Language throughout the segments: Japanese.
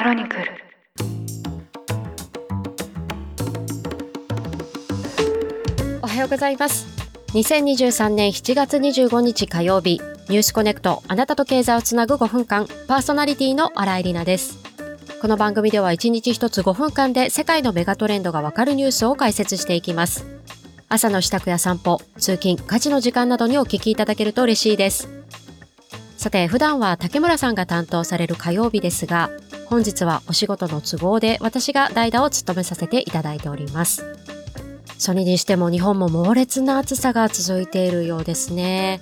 クロニクル。おはようございます。2023年7月25日火曜日ニュースコネクトあなたと経済をつなぐ5分間パーソナリティの新井里奈です。この番組では1日1つ5分間で世界のメガトレンドがわかるニュースを解説していきます。朝の支度や散歩、通勤、家事の時間などにお聞きいただけると嬉しいです。さて普段は竹村さんが担当される火曜日ですが本日はお仕事の都合で私が代打を務めさせていただいております。それにしても日本も猛烈な暑さが続いているようですね。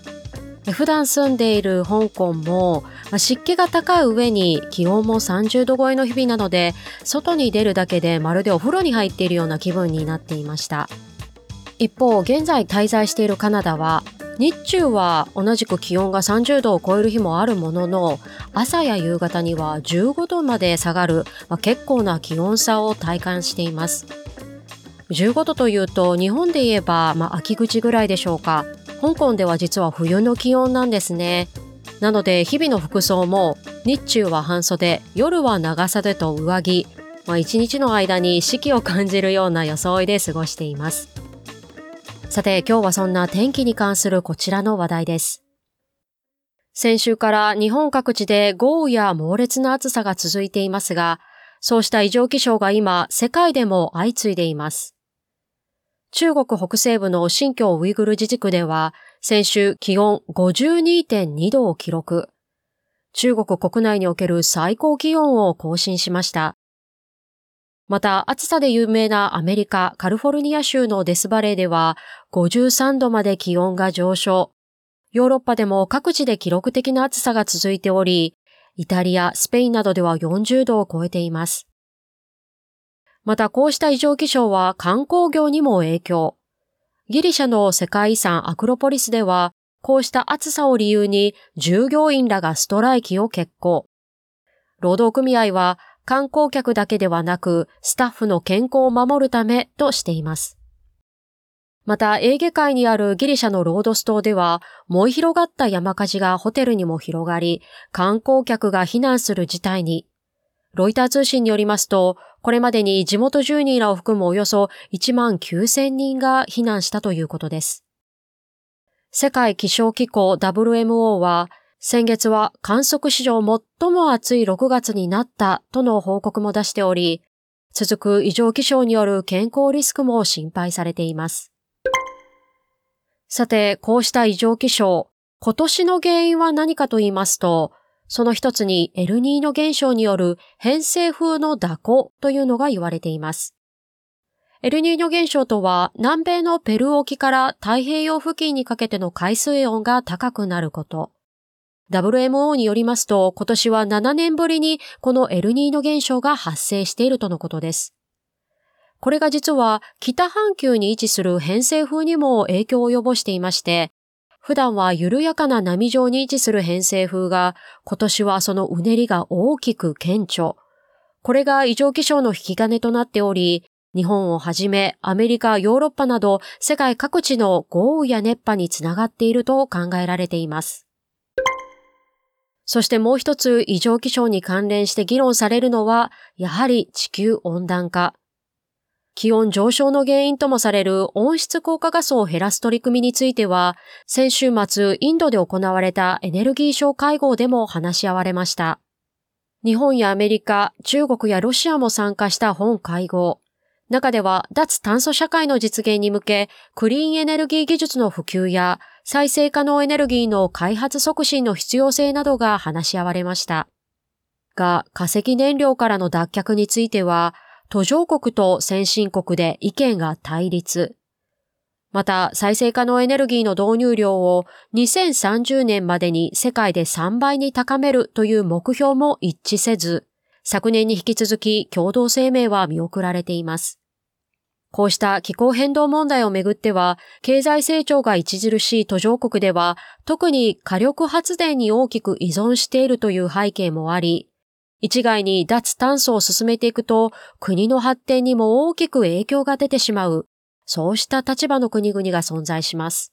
普段住んでいる香港も湿気が高い上に気温も30度超えの日々なので外に出るだけでまるでお風呂に入っているような気分になっていました。一方現在滞在しているカナダは日中は同じく気温が30度を超える日もあるものの朝や夕方には15度まで下がる、まあ、結構な気温差を体感しています。15度というと日本で言えば、まあ、秋口ぐらいでしょうか。香港では実は冬の気温なんですね。なので日々の服装も日中は半袖夜は長袖と上着、まあ、一日の間に四季を感じるような装いで過ごしています。さて今日はそんな天気に関するこちらの話題です。先週から日本各地で豪雨や猛烈な暑さが続いていますが、そうした異常気象が今世界でも相次いでいます。中国北西部の新疆ウイグル自治区では先週気温52.2度を記録。中国国内における最高気温を更新しました。また、暑さで有名なアメリカ・カリフォルニア州のデスバレーでは53度まで気温が上昇。ヨーロッパでも各地で記録的な暑さが続いており、イタリア、スペインなどでは40度を超えています。またこうした異常気象は観光業にも影響。ギリシャの世界遺産アクロポリスでは、こうした暑さを理由に従業員らがストライキを決行。労働組合は観光客だけではなく、スタッフの健康を守るためとしています。また、エーゲ海にあるギリシャのロードス島では、燃え広がった山火事がホテルにも広がり、観光客が避難する事態に。ロイター通信によりますと、これまでに地元住人らを含むおよそ1万9000人が避難したということです。世界気象機構 WMO は、先月は観測史上最も暑い6月になったとの報告も出しており、続く異常気象による健康リスクも心配されています。さて、こうした異常気象、今年の原因は何かと言いますと、その一つにエルニーノ現象による偏西風の蛇行というのが言われています。エルニーニョ現象とは南米のペルー沖から太平洋付近にかけての海水温が高くなること。WMO によりますと、今年は7年ぶりにこのエルニーノ現象が発生しているとのことです。これが実は北半球に位置する偏西風にも影響を及ぼしていまして、普段は緩やかな波状に位置する偏西風が、今年はそのうねりが大きく顕著。これが異常気象の引き金となっており、日本をはじめアメリカ、ヨーロッパなど世界各地の豪雨や熱波につながっていると考えられています。そしてもう一つ異常気象に関連して議論されるのは、やはり地球温暖化。気温上昇の原因ともされる温室効果ガスを減らす取り組みについては、先週末インドで行われたエネルギー省会合でも話し合われました。日本やアメリカ、中国やロシアも参加した本会合。中では脱炭素社会の実現に向け、クリーンエネルギー技術の普及や再生可能エネルギーの開発促進の必要性などが話し合われました。が、化石燃料からの脱却については、途上国と先進国で意見が対立。また、再生可能エネルギーの導入量を2030年までに世界で3倍に高めるという目標も一致せず、昨年に引き続き共同声明は見送られています。こうした気候変動問題をめぐっては、経済成長が著しい途上国では、特に火力発電に大きく依存しているという背景もあり、一概に脱炭素を進めていくと、国の発展にも大きく影響が出てしまう、そうした立場の国々が存在します。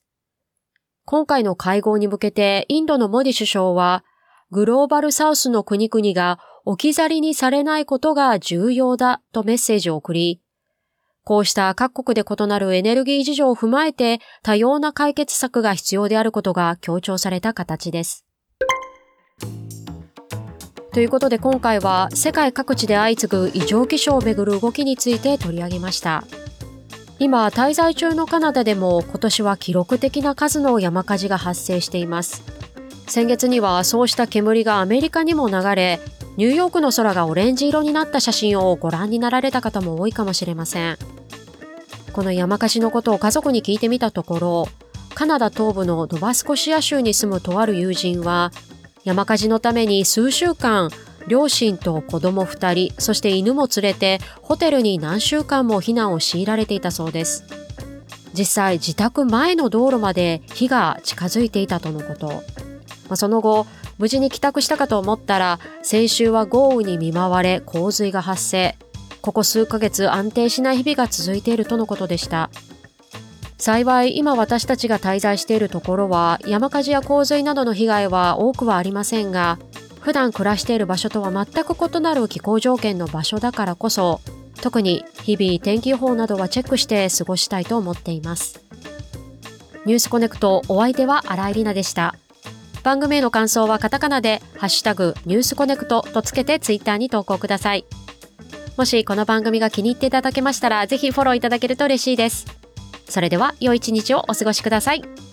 今回の会合に向けてインドのモディ首相は、グローバルサウスの国々が置き去りにされないことが重要だとメッセージを送り、こうした各国で異なるエネルギー事情を踏まえて多様な解決策が必要であることが強調された形です。ということで今回は世界各地で相次ぐ異常気象をめぐる動きについて取り上げました。今、滞在中のカナダでも今年は記録的な数の山火事が発生しています。先月にはそうした煙がアメリカにも流れ、ニューヨークの空がオレンジ色になった写真をご覧になられた方も多いかもしれません。この山火事のことを家族に聞いてみたところ、カナダ東部のドバスコシア州に住むとある友人は、山火事のために数週間両親と子供2人、そして犬も連れてホテルに何週間も避難を強いられていたそうです。実際自宅前の道路まで火が近づいていたとのこと。まあ、その後、無事に帰宅したかと思ったら、先週は豪雨に見舞われ洪水が発生。ここ数ヶ月安定しない日々が続いているとのことでした。幸い今私たちが滞在しているところは山火事や洪水などの被害は多くはありませんが普段暮らしている場所とは全く異なる気候条件の場所だからこそ特に日々天気予報などはチェックして過ごしたいと思っています。ニュースコネクトお相手は新井里奈でした。番組への感想はカタカナでハッシュタグニュースコネクトとつけてツイッターに投稿ください。もしこの番組が気に入っていただけましたらぜひフォローいただけると嬉しいですそれでは良い一日をお過ごしください。